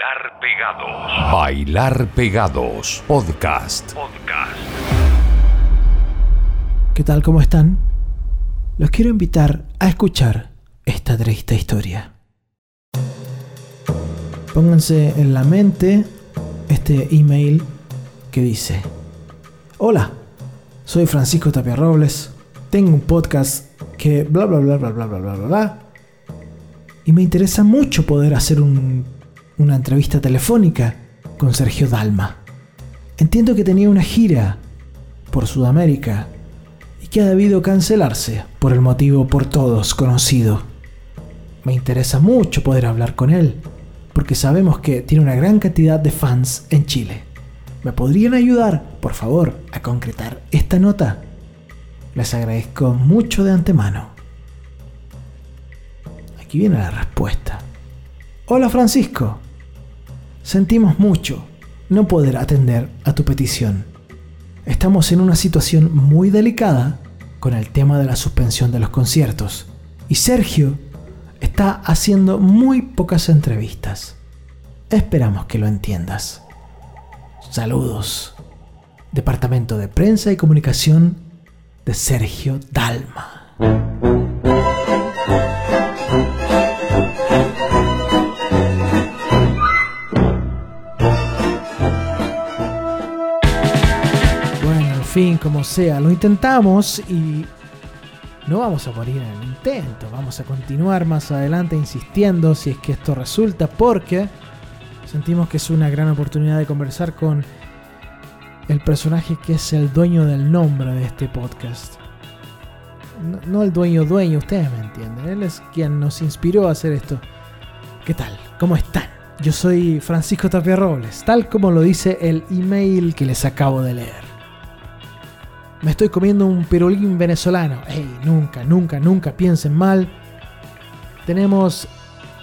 Bailar Pegados. Bailar Pegados. Podcast. Podcast. ¿Qué tal? ¿Cómo están? Los quiero invitar a escuchar esta triste historia. Pónganse en la mente este email que dice, Hola, soy Francisco Tapia Robles, tengo un podcast que bla bla bla bla bla bla bla bla bla y me interesa mucho poder hacer una entrevista telefónica con Sergio Dalma. Entiendo que tenía una gira por Sudamérica y que ha debido cancelarse por el motivo por todos conocido. Me interesa mucho poder hablar con él, porque sabemos que tiene una gran cantidad de fans en Chile. ¿Me podrían ayudar, por favor, a concretar esta nota? Les agradezco mucho de antemano. Aquí viene la respuesta. Hola Francisco. Sentimos mucho no poder atender a tu petición. Estamos en una situación muy delicada con el tema de la suspensión de los conciertos y Sergio está haciendo muy pocas entrevistas. Esperamos que lo entiendas. Saludos. Departamento de Prensa y Comunicación de Sergio Dalma. Fin, como sea, lo intentamos y no vamos a morir en el intento. Vamos a continuar más adelante insistiendo si es que esto resulta porque sentimos que es una gran oportunidad de conversar con el personaje que es el dueño del nombre de este podcast. No, el dueño dueño, ustedes me entienden. Él es quien nos inspiró a hacer esto. ¿Qué tal? ¿Cómo están? Yo soy Francisco Tapia Robles, tal como lo dice el email que les acabo de leer me estoy comiendo un pirulín venezolano. Ey, nunca, nunca, nunca piensen mal. Tenemos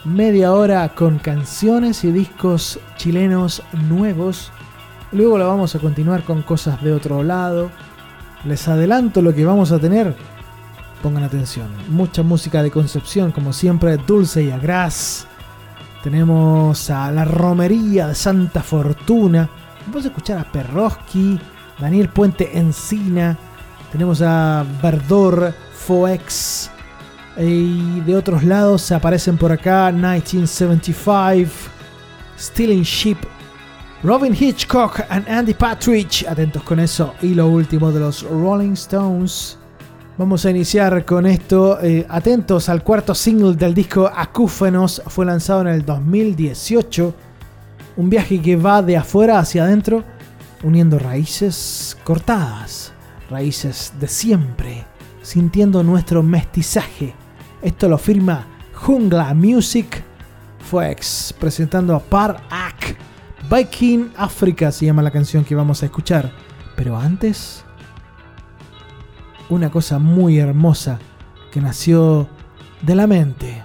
media hora con canciones y discos chilenos nuevos. Luego la vamos a continuar con cosas de otro lado. Les adelanto lo que vamos a tener. Pongan atención. Mucha música de Concepción, como siempre, Dulce y Agras. Tenemos a La Romería de Santa Fortuna. Vamos a escuchar a Perroski Daniel Puente Encina, tenemos a Verdor, Foex, y de otros lados aparecen por acá 1975, Stealing Ship, Robin Hitchcock and Andy Patridge, atentos con eso, y lo último de los Rolling Stones. Vamos a iniciar con esto, eh, atentos al cuarto single del disco Acúfenos, fue lanzado en el 2018, un viaje que va de afuera hacia adentro uniendo raíces cortadas, raíces de siempre, sintiendo nuestro mestizaje. Esto lo firma Jungla Music Fox, presentando a Par Ak. Viking Africa se llama la canción que vamos a escuchar. Pero antes, una cosa muy hermosa que nació de la mente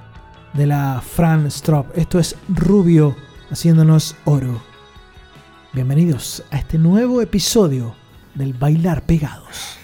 de la Fran Strop. Esto es Rubio haciéndonos oro. Bienvenidos a este nuevo episodio del Bailar Pegados.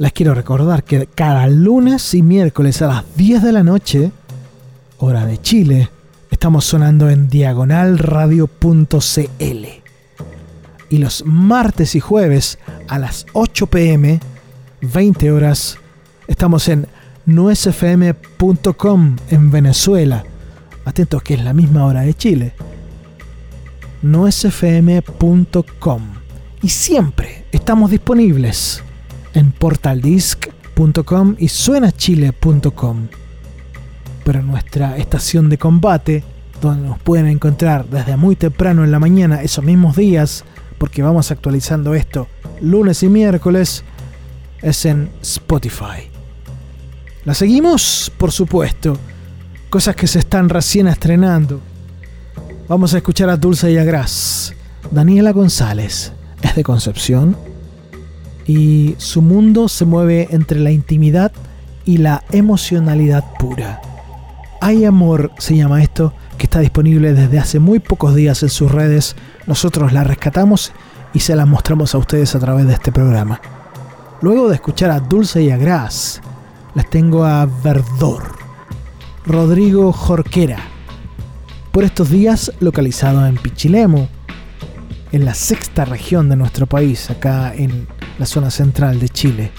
Les quiero recordar que cada lunes y miércoles a las 10 de la noche, hora de Chile, estamos sonando en diagonalradio.cl. Y los martes y jueves a las 8 pm, 20 horas, estamos en nuesfm.com en Venezuela. Atentos que es la misma hora de Chile. nuesfm.com. Y siempre estamos disponibles en portaldisc.com y suenachile.com. Pero nuestra estación de combate, donde nos pueden encontrar desde muy temprano en la mañana, esos mismos días, porque vamos actualizando esto lunes y miércoles, es en Spotify. La seguimos, por supuesto. Cosas que se están recién estrenando. Vamos a escuchar a Dulce y a Gras. Daniela González es de Concepción y su mundo se mueve entre la intimidad y la emocionalidad pura. Hay amor, se llama esto, que está disponible desde hace muy pocos días en sus redes. Nosotros la rescatamos y se la mostramos a ustedes a través de este programa. Luego de escuchar a Dulce y a Gras, les tengo a Verdor, Rodrigo Jorquera, por estos días localizado en Pichilemu, en la sexta región de nuestro país, acá en la zona central de Chile.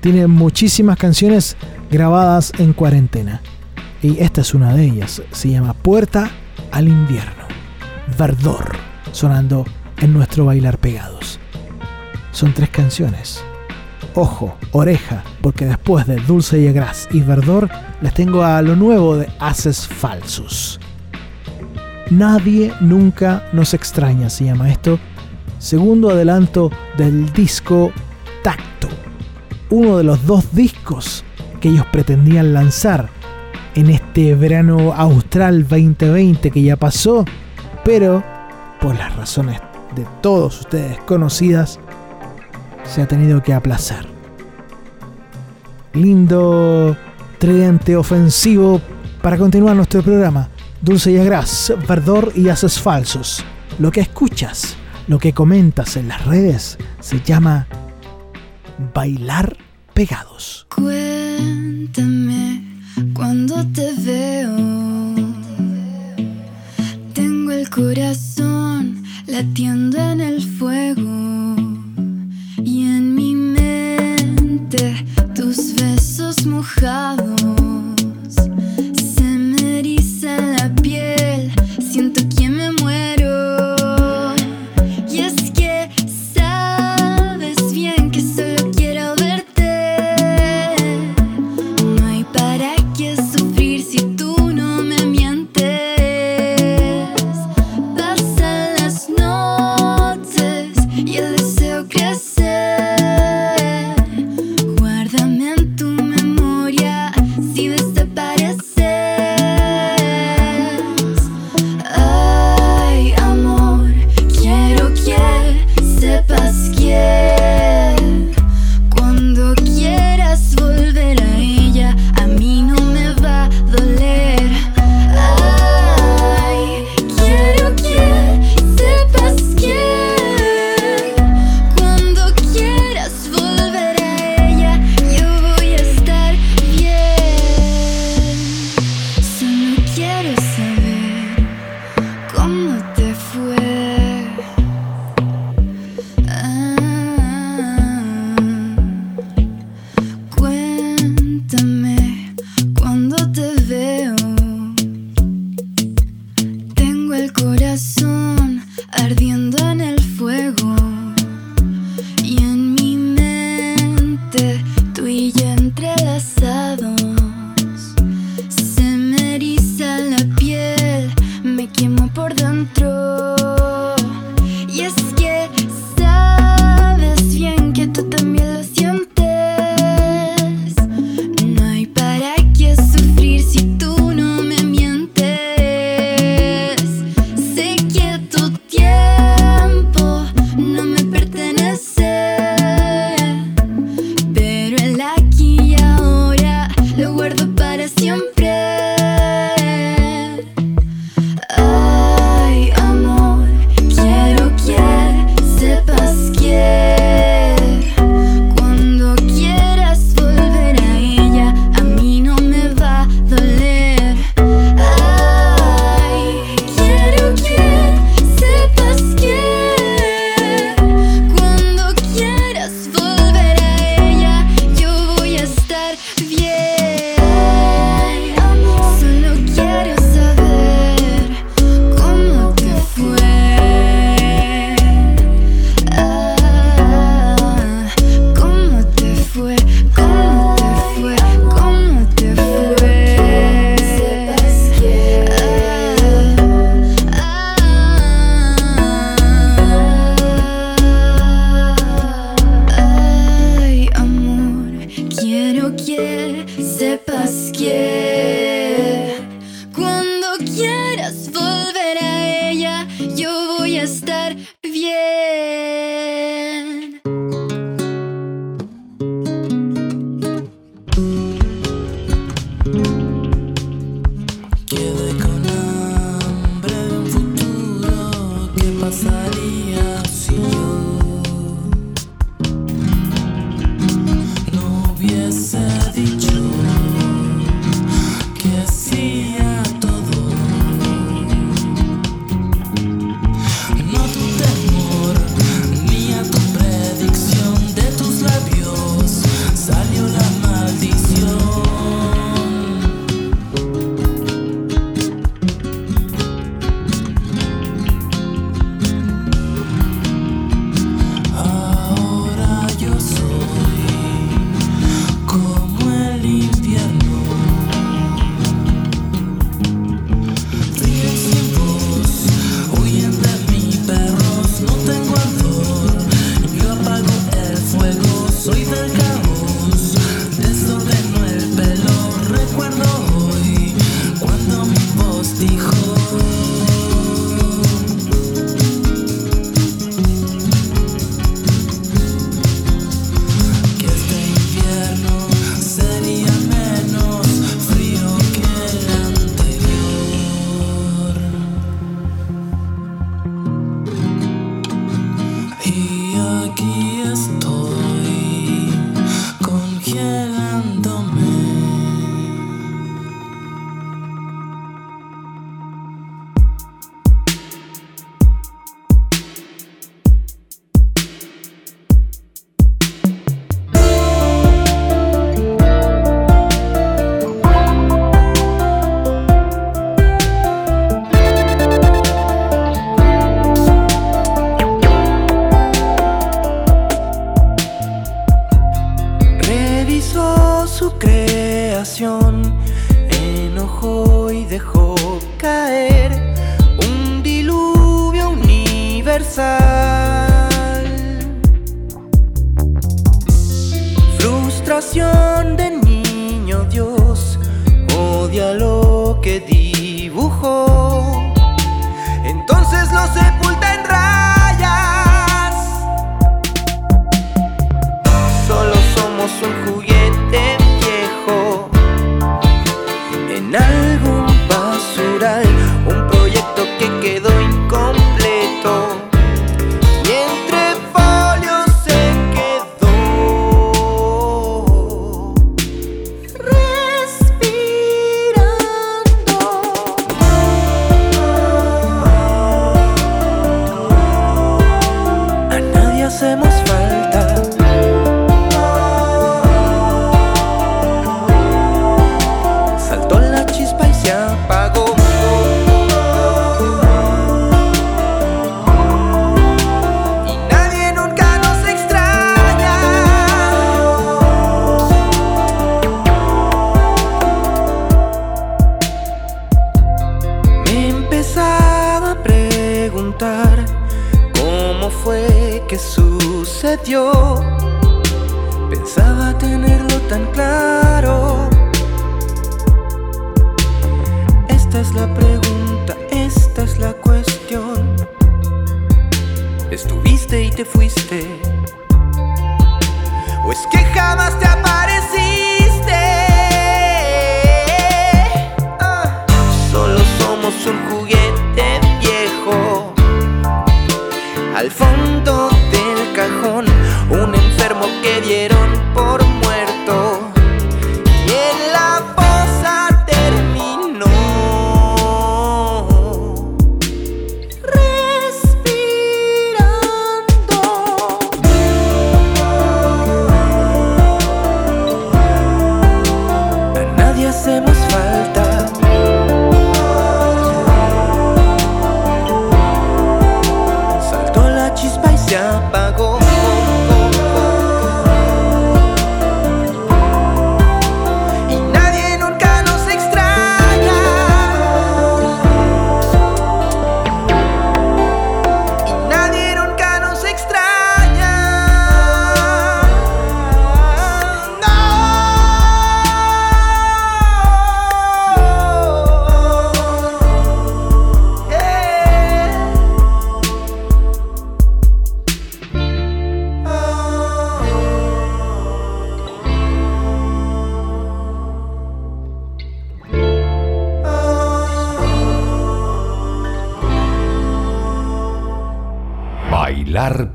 Tiene muchísimas canciones grabadas en cuarentena. Y esta es una de ellas. Se llama Puerta al invierno. Verdor, sonando en nuestro bailar pegados. Son tres canciones. Ojo, oreja, porque después de Dulce y Gras y Verdor les tengo a lo nuevo de Haces Falsos. Nadie nunca nos extraña, se llama esto. Segundo adelanto del disco Tacto. Uno de los dos discos que ellos pretendían lanzar en este verano austral 2020 que ya pasó, pero por las razones de todos ustedes conocidas, se ha tenido que aplazar. Lindo tridente ofensivo para continuar nuestro programa. Dulce y Agras, Verdor y Haces Falsos. Lo que escuchas, lo que comentas en las redes, se llama Bailar Pegados. Cuéntame cuando te veo. Tengo el corazón latiendo en el fuego. Y en mi mente tus besos mojados. celebrate.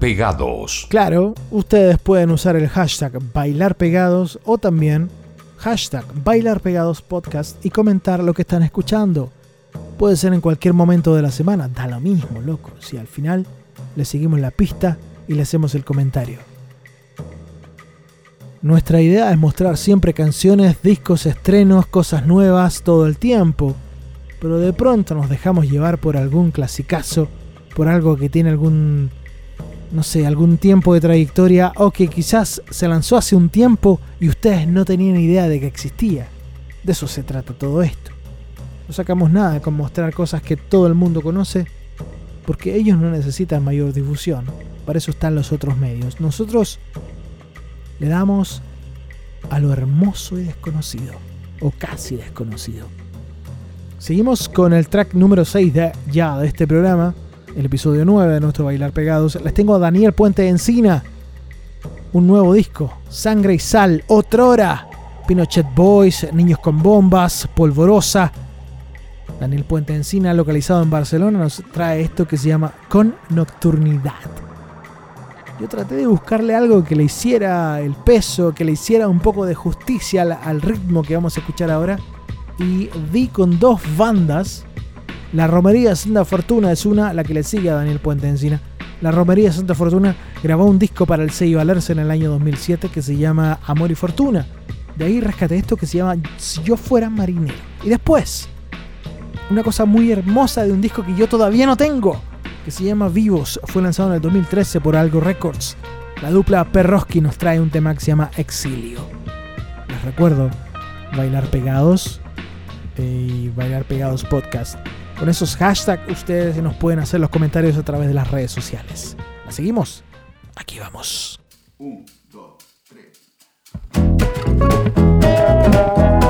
Pegados. Claro, ustedes pueden usar el hashtag Bailar Pegados o también hashtag Bailar Pegados Podcast y comentar lo que están escuchando. Puede ser en cualquier momento de la semana, da lo mismo, loco. Si al final le seguimos la pista y le hacemos el comentario. Nuestra idea es mostrar siempre canciones, discos, estrenos, cosas nuevas todo el tiempo. Pero de pronto nos dejamos llevar por algún clasicazo, por algo que tiene algún, no sé, algún tiempo de trayectoria o que quizás se lanzó hace un tiempo y ustedes no tenían idea de que existía. De eso se trata todo esto. No sacamos nada con mostrar cosas que todo el mundo conoce, porque ellos no necesitan mayor difusión. Para eso están los otros medios. Nosotros le damos a lo hermoso y desconocido, o casi desconocido. Seguimos con el track número 6 de, ya de este programa, el episodio 9 de nuestro Bailar Pegados. Les tengo a Daniel Puente Encina, un nuevo disco, Sangre y Sal, Otrora, Pinochet Boys, Niños con Bombas, Polvorosa. Daniel Puente Encina, localizado en Barcelona, nos trae esto que se llama Con Nocturnidad. Yo traté de buscarle algo que le hiciera el peso, que le hiciera un poco de justicia al, al ritmo que vamos a escuchar ahora. Y di con dos bandas. La Romería Santa Fortuna es una, la que le sigue a Daniel Puente Encina. La Romería Santa Fortuna grabó un disco para el sello Alerce en el año 2007 que se llama Amor y Fortuna. De ahí rescaté esto que se llama Si yo fuera marinero. Y después, una cosa muy hermosa de un disco que yo todavía no tengo que se llama Vivos. Fue lanzado en el 2013 por Algo Records. La dupla Perroski nos trae un tema que se llama Exilio. Les recuerdo, bailar pegados y bailar pegados podcast. Con esos hashtags ustedes nos pueden hacer los comentarios a través de las redes sociales. ¿La seguimos? Aquí vamos. Cuando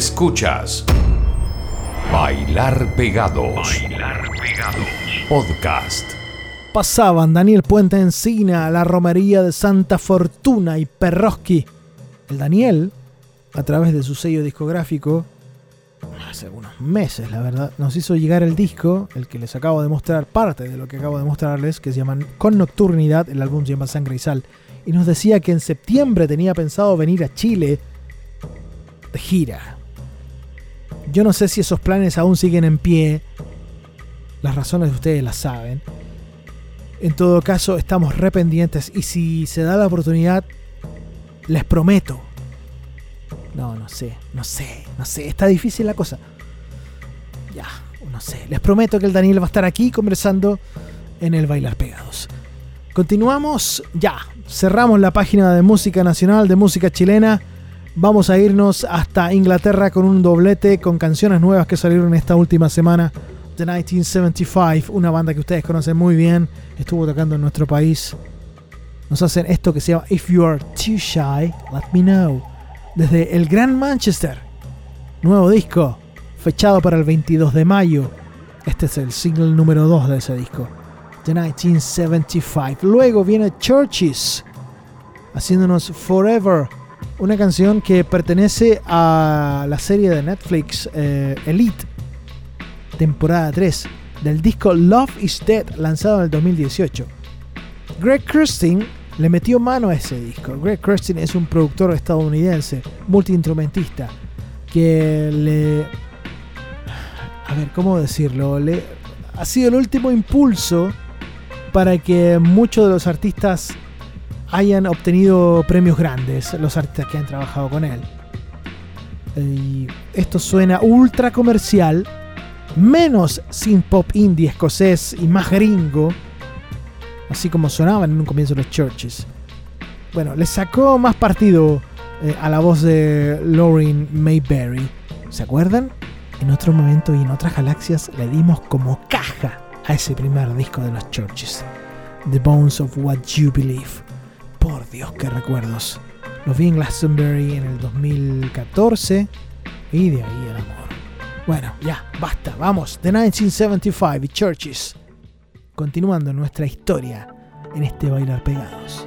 Escuchas Bailar Pegados. Bailar Pegados. Podcast. Pasaban Daniel Puente Encina, la romería de Santa Fortuna y Perroski. El Daniel, a través de su sello discográfico, hace algunos meses, la verdad, nos hizo llegar el disco, el que les acabo de mostrar, parte de lo que acabo de mostrarles, que se llama Con Nocturnidad, el álbum se llama Sangre y Sal, y nos decía que en septiembre tenía pensado venir a Chile de gira. Yo no sé si esos planes aún siguen en pie. Las razones ustedes las saben. En todo caso, estamos rependientes y si se da la oportunidad, les prometo. No, no sé, no sé, no sé. Está difícil la cosa. Ya, no sé. Les prometo que el Daniel va a estar aquí conversando en el Bailar Pegados. Continuamos ya. Cerramos la página de música nacional, de música chilena. Vamos a irnos hasta Inglaterra con un doblete con canciones nuevas que salieron esta última semana. The 1975, una banda que ustedes conocen muy bien, estuvo tocando en nuestro país. Nos hacen esto que se llama If You Are Too Shy, Let Me Know. Desde el Gran Manchester. Nuevo disco, fechado para el 22 de mayo. Este es el single número 2 de ese disco. The 1975. Luego viene Churches, haciéndonos Forever una canción que pertenece a la serie de Netflix eh, Elite, temporada 3, del disco Love is Dead, lanzado en el 2018. Greg Kirsten le metió mano a ese disco. Greg Kirsten es un productor estadounidense, multiinstrumentista, que le... A ver, ¿cómo decirlo? Le, ha sido el último impulso para que muchos de los artistas hayan obtenido premios grandes los artistas que han trabajado con él. Esto suena ultra comercial, menos sin pop indie escocés y más gringo, así como sonaban en un comienzo los Churches. Bueno, le sacó más partido eh, a la voz de Lauren Mayberry. ¿Se acuerdan? En otro momento y en otras galaxias le dimos como caja a ese primer disco de los Churches. The Bones of What You Believe. Por Dios, qué recuerdos. Los vi en Glastonbury en el 2014 y de ahí el amor. Bueno, ya, basta, vamos. The 1975 y Churches. Continuando nuestra historia en este bailar pegados.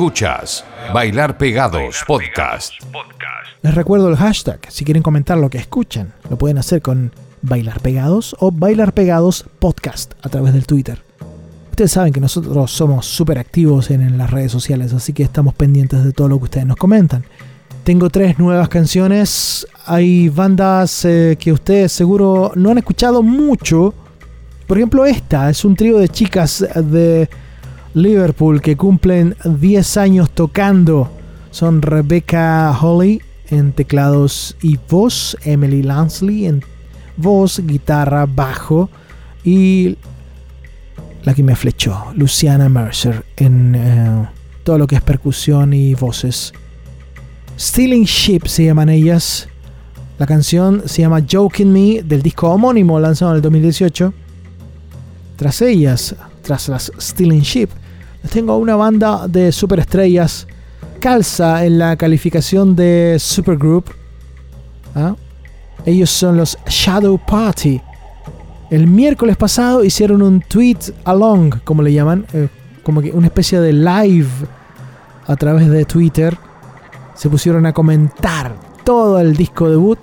Escuchas Bailar Pegados Podcast. Les recuerdo el hashtag. Si quieren comentar lo que escuchan, lo pueden hacer con Bailar Pegados o Bailar Pegados Podcast a través del Twitter. Ustedes saben que nosotros somos súper activos en, en las redes sociales, así que estamos pendientes de todo lo que ustedes nos comentan. Tengo tres nuevas canciones. Hay bandas eh, que ustedes seguro no han escuchado mucho. Por ejemplo, esta es un trío de chicas de Liverpool que cumplen 10 años tocando. Son Rebecca Holly en teclados y voz, Emily Lansley en voz, guitarra, bajo y la que me flechó, Luciana Mercer en eh, todo lo que es percusión y voces. Stealing Ship se llaman ellas. La canción se llama Joking Me del disco homónimo lanzado en el 2018. Tras ellas, tras las Stealing Ship, les tengo una banda de superestrellas. Calza en la calificación de Supergroup. ¿Ah? Ellos son los Shadow Party. El miércoles pasado hicieron un tweet along, como le llaman, eh, como que una especie de live a través de Twitter se pusieron a comentar todo el disco debut.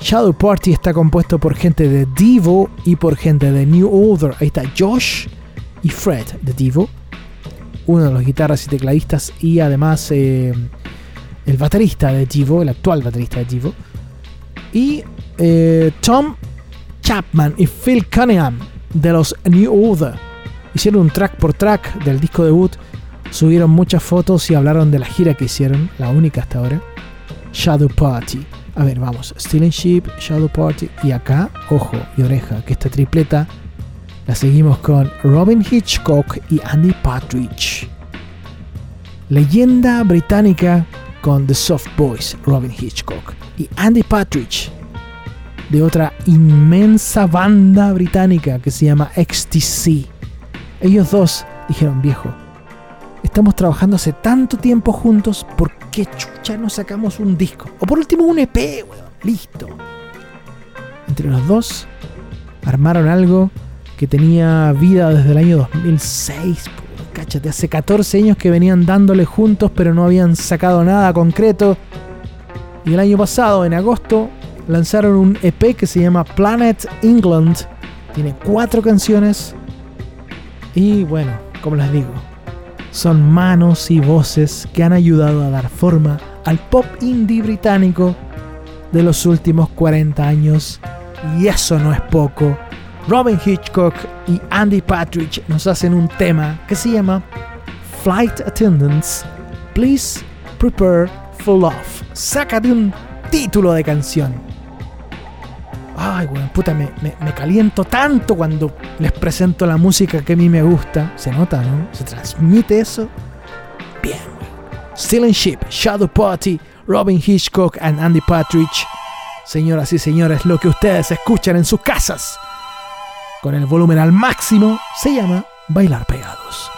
Shadow Party está compuesto por gente de Devo y por gente de New Order. Ahí está Josh y Fred de Devo, uno de los guitarras y tecladistas y además eh, el baterista de Devo, el actual baterista de Devo. Y eh, Tom Chapman y Phil Cunningham de los New Order. Hicieron un track por track del disco debut subieron muchas fotos y hablaron de la gira que hicieron, la única hasta ahora. Shadow Party. A ver, vamos. Stealing Ship, Shadow Party. Y acá, ojo y oreja, que esta tripleta la seguimos con Robin Hitchcock y Andy Partridge. Leyenda británica con The Soft Boys, Robin Hitchcock. Y Andy Partridge, de otra inmensa banda británica que se llama XTC. Ellos dos dijeron, viejo, estamos trabajando hace tanto tiempo juntos, ¿por qué chucha no sacamos un disco? O por último un EP, weón. Listo. Entre los dos armaron algo que tenía vida desde el año 2006. Cáchate, hace 14 años que venían dándole juntos, pero no habían sacado nada concreto. Y el año pasado, en agosto, lanzaron un EP que se llama Planet England. Tiene cuatro canciones. Y bueno, como les digo, son manos y voces que han ayudado a dar forma al pop indie británico de los últimos 40 años. Y eso no es poco. Robin Hitchcock y Andy Partridge nos hacen un tema que se llama Flight Attendants, Please Prepare for Love. Sácate un título de canción. Ay, weón, puta, me, me, caliento tanto cuando les presento la música que a mí me gusta. Se nota, ¿no? Se transmite eso. Bien, weón. Stealing Ship, Shadow Party, Robin Hitchcock and Andy Partridge. Señoras y señores, lo que ustedes escuchan en sus casas con el volumen al máximo se llama Bailar Pegados.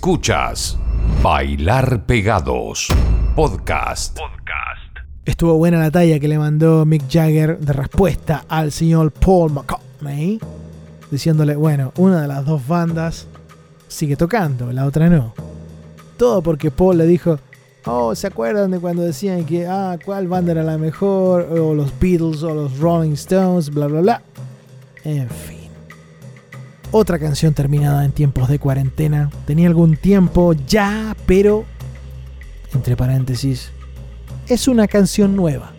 Escuchas Bailar Pegados Podcast. Estuvo buena la talla que le mandó Mick Jagger de respuesta al señor Paul McCartney, diciéndole, bueno, una de las dos bandas sigue tocando, la otra no. Todo porque Paul le dijo, oh, ¿se acuerdan de cuando decían que, ah, cuál banda era la mejor? O los Beatles o los Rolling Stones, bla, bla, bla. En fin. Otra canción terminada en tiempos de cuarentena. Tenía algún tiempo ya, pero, entre paréntesis, es una canción nueva.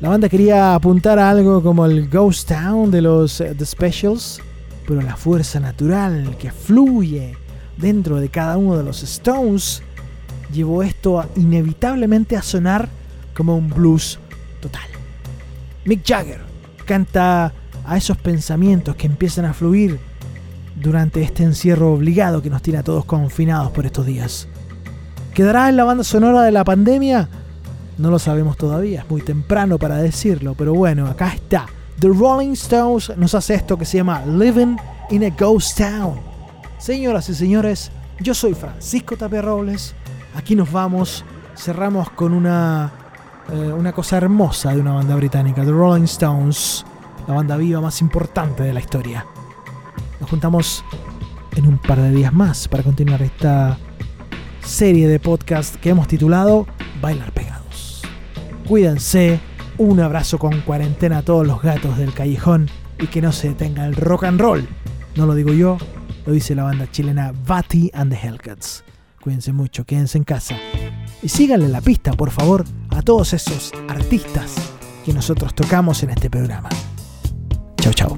La banda quería apuntar a algo como el Ghost Town de los eh, The Specials, pero la fuerza natural que fluye dentro de cada uno de los Stones llevó esto inevitablemente a sonar como un blues total. Mick Jagger canta a esos pensamientos que empiezan a fluir durante este encierro obligado que nos tiene a todos confinados por estos días. ¿Quedará en la banda sonora de la pandemia? No lo sabemos todavía, es muy temprano para decirlo, pero bueno, acá está. The Rolling Stones nos hace esto que se llama Living in a Ghost Town. Señoras y señores, yo soy Francisco Tapia Robles. Aquí nos vamos, cerramos con una, eh, una cosa hermosa de una banda británica, The Rolling Stones, la banda viva más importante de la historia. Nos juntamos en un par de días más para continuar esta serie de podcast que hemos titulado Bailar Pegados. Cuídense, un abrazo con cuarentena a todos los gatos del callejón y que no se detenga el rock and roll. No lo digo yo, lo dice la banda chilena Vati and the Hellcats. Cuídense mucho, quédense en casa. Y síganle la pista, por favor, a todos esos artistas que nosotros tocamos en este programa. Chau, chau.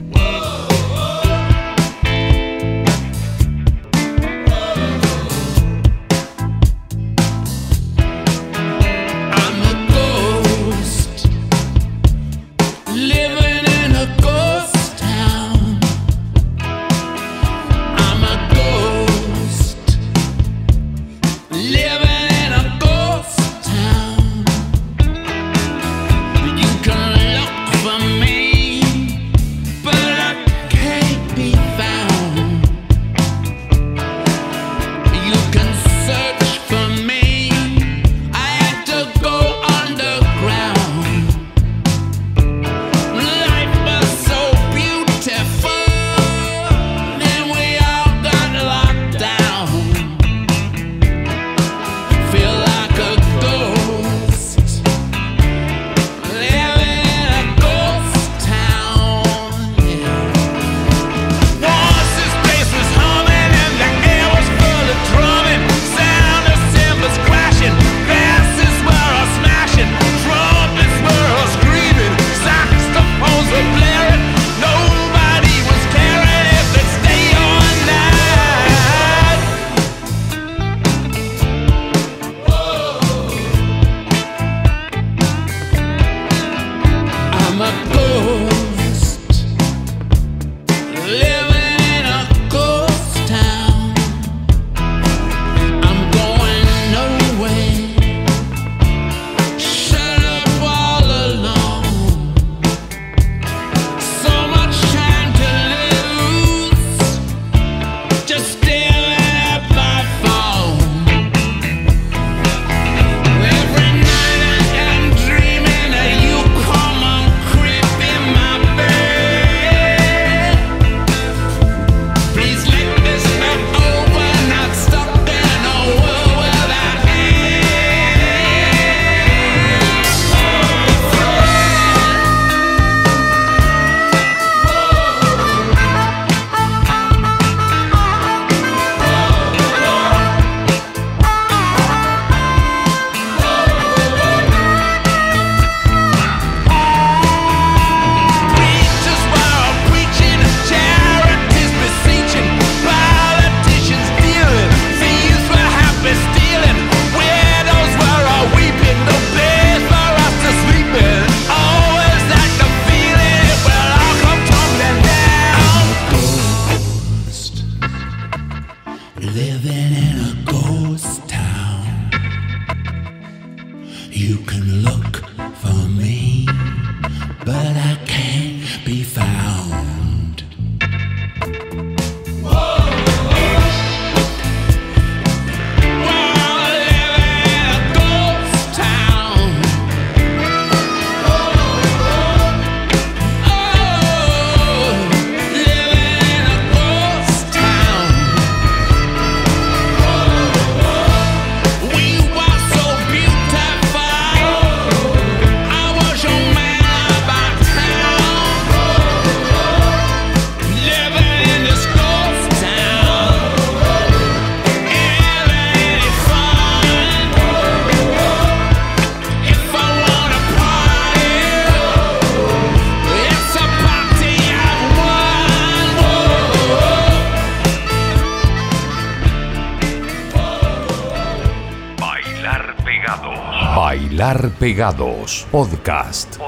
Pegados Podcast.